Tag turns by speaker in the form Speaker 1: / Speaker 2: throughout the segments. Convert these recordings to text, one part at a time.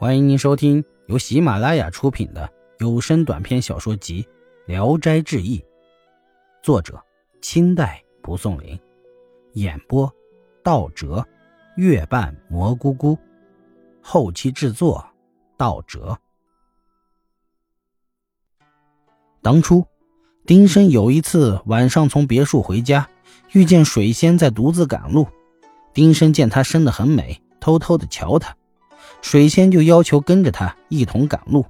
Speaker 1: 欢迎您收听由喜马拉雅出品的有声短篇小说集《聊斋志异》，作者清代蒲松龄，演播道哲、月半蘑菇菇，后期制作道哲。当初，丁生有一次晚上从别墅回家，遇见水仙在独自赶路。丁生见她生得很美，偷偷的瞧她。水仙就要求跟着他一同赶路，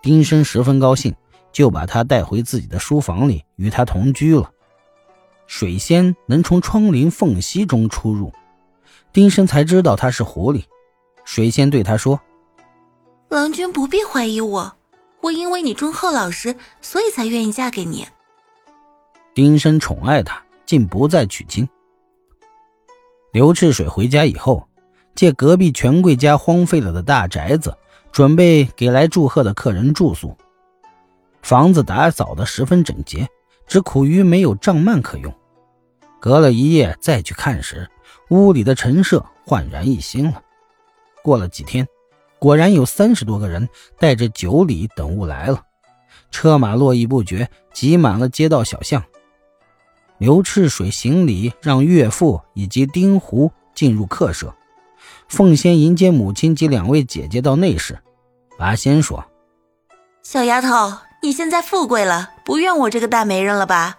Speaker 1: 丁生十分高兴，就把他带回自己的书房里与他同居了。水仙能从窗棂缝隙中出入，丁生才知道他是狐狸。水仙对他说：“
Speaker 2: 郎君不必怀疑我，我因为你忠厚老实，所以才愿意嫁给你。”
Speaker 1: 丁生宠爱她，竟不再娶亲。刘赤水回家以后。借隔壁权贵家荒废了的大宅子，准备给来祝贺的客人住宿。房子打扫得十分整洁，只苦于没有帐幔可用。隔了一夜再去看时，屋里的陈设焕然一新了。过了几天，果然有三十多个人带着酒礼等物来了，车马络绎不绝，挤满了街道小巷。刘赤水行礼，让岳父以及丁湖进入客舍。凤仙迎接母亲及两位姐姐到内室，八仙说：“
Speaker 2: 小丫头，你现在富贵了，不怨我这个大媒人了吧？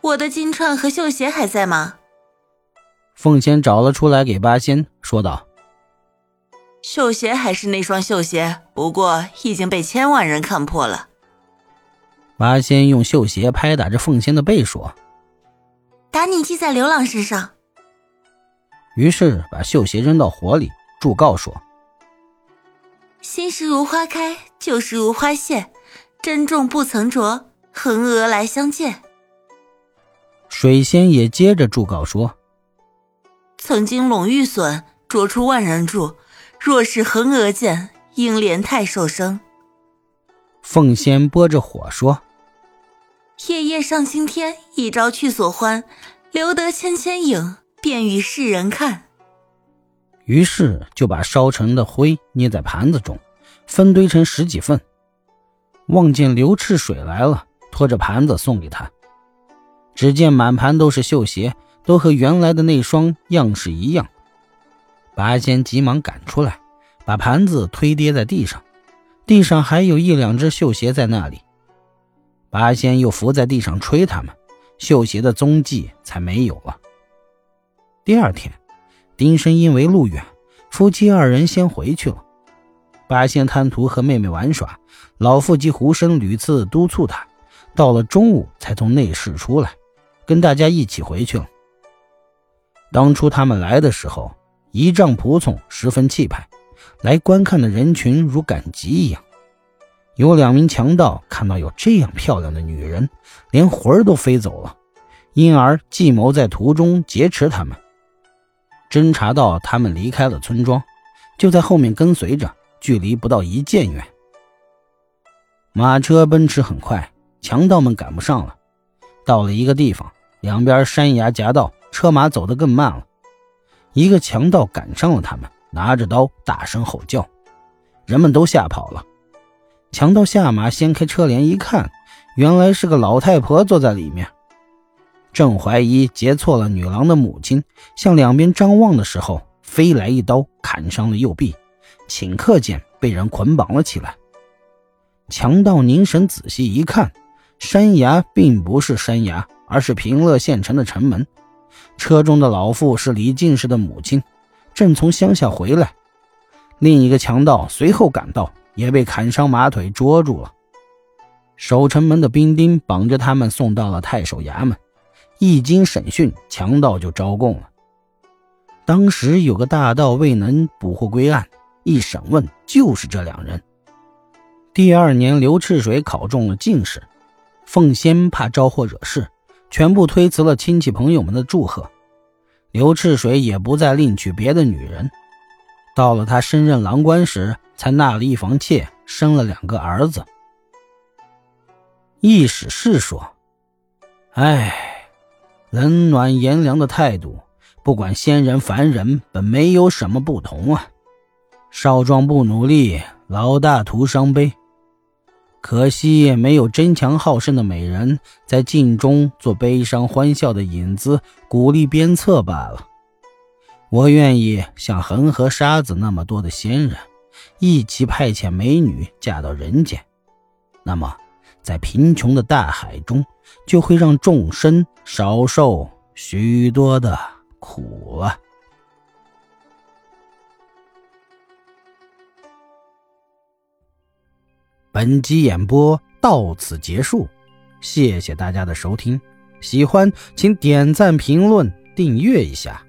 Speaker 2: 我的金钏和绣鞋还在吗？”
Speaker 1: 凤仙找了出来给八仙，说道：“
Speaker 2: 绣鞋还是那双绣鞋，不过已经被千万人看破了。”
Speaker 1: 八仙用绣鞋拍打着凤仙的背，说：“
Speaker 2: 打你记在刘郎身上。”
Speaker 1: 于是把绣鞋扔到火里，祝告说：“
Speaker 2: 新时如花开，旧时如花谢，珍重不曾着，横娥来相见。”
Speaker 1: 水仙也接着祝告说：“
Speaker 2: 曾经陇玉损，着出万人住，若是横娥见，应怜太受生。”
Speaker 1: 凤仙拨着火说：“
Speaker 2: 夜夜上青天，一朝去所欢，留得纤纤影。”便与世人看，
Speaker 1: 于是就把烧成的灰捏在盘子中，分堆成十几份。望见刘赤水来了，拖着盘子送给他。只见满盘都是绣鞋，都和原来的那双样式一样。八仙急忙赶出来，把盘子推跌在地上，地上还有一两只绣鞋在那里。八仙又伏在地上吹他们，绣鞋的踪迹才没有了。第二天，丁生因为路远，夫妻二人先回去了。八仙贪图和妹妹玩耍，老妇及胡生屡次督促他，到了中午才从内室出来，跟大家一起回去了。当初他们来的时候，仪仗仆从十分气派，来观看的人群如赶集一样。有两名强盗看到有这样漂亮的女人，连魂儿都飞走了，因而计谋在途中劫持他们。侦查到他们离开了村庄，就在后面跟随着，距离不到一箭远。马车奔驰很快，强盗们赶不上了。到了一个地方，两边山崖夹道，车马走得更慢了。一个强盗赶上了他们，拿着刀大声吼叫，人们都吓跑了。强盗下马掀开车帘一看，原来是个老太婆坐在里面。正怀疑劫错了女郎的母亲，向两边张望的时候，飞来一刀砍伤了右臂，顷刻间被人捆绑了起来。强盗凝神仔细一看，山崖并不是山崖，而是平乐县城的城门。车中的老妇是李进士的母亲，正从乡下回来。另一个强盗随后赶到，也被砍伤马腿，捉住了。守城门的兵丁绑着他们送到了太守衙门。一经审讯，强盗就招供了。当时有个大盗未能捕获归案，一审问就是这两人。第二年，刘赤水考中了进士，凤仙怕招祸惹事，全部推辞了亲戚朋友们的祝贺。刘赤水也不再另娶别的女人。到了他升任郎官时，才纳了一房妾，生了两个儿子。易史是说：“哎。”冷暖炎凉的态度，不管仙人凡人，本没有什么不同啊。少壮不努力，老大徒伤悲。可惜没有争强好胜的美人在镜中做悲伤欢笑的影子，鼓励鞭策罢了。我愿意像恒河沙子那么多的仙人，一起派遣美女嫁到人间。那么，在贫穷的大海中，就会让众生少受许多的苦啊。本集演播到此结束，谢谢大家的收听。喜欢请点赞、评论、订阅一下。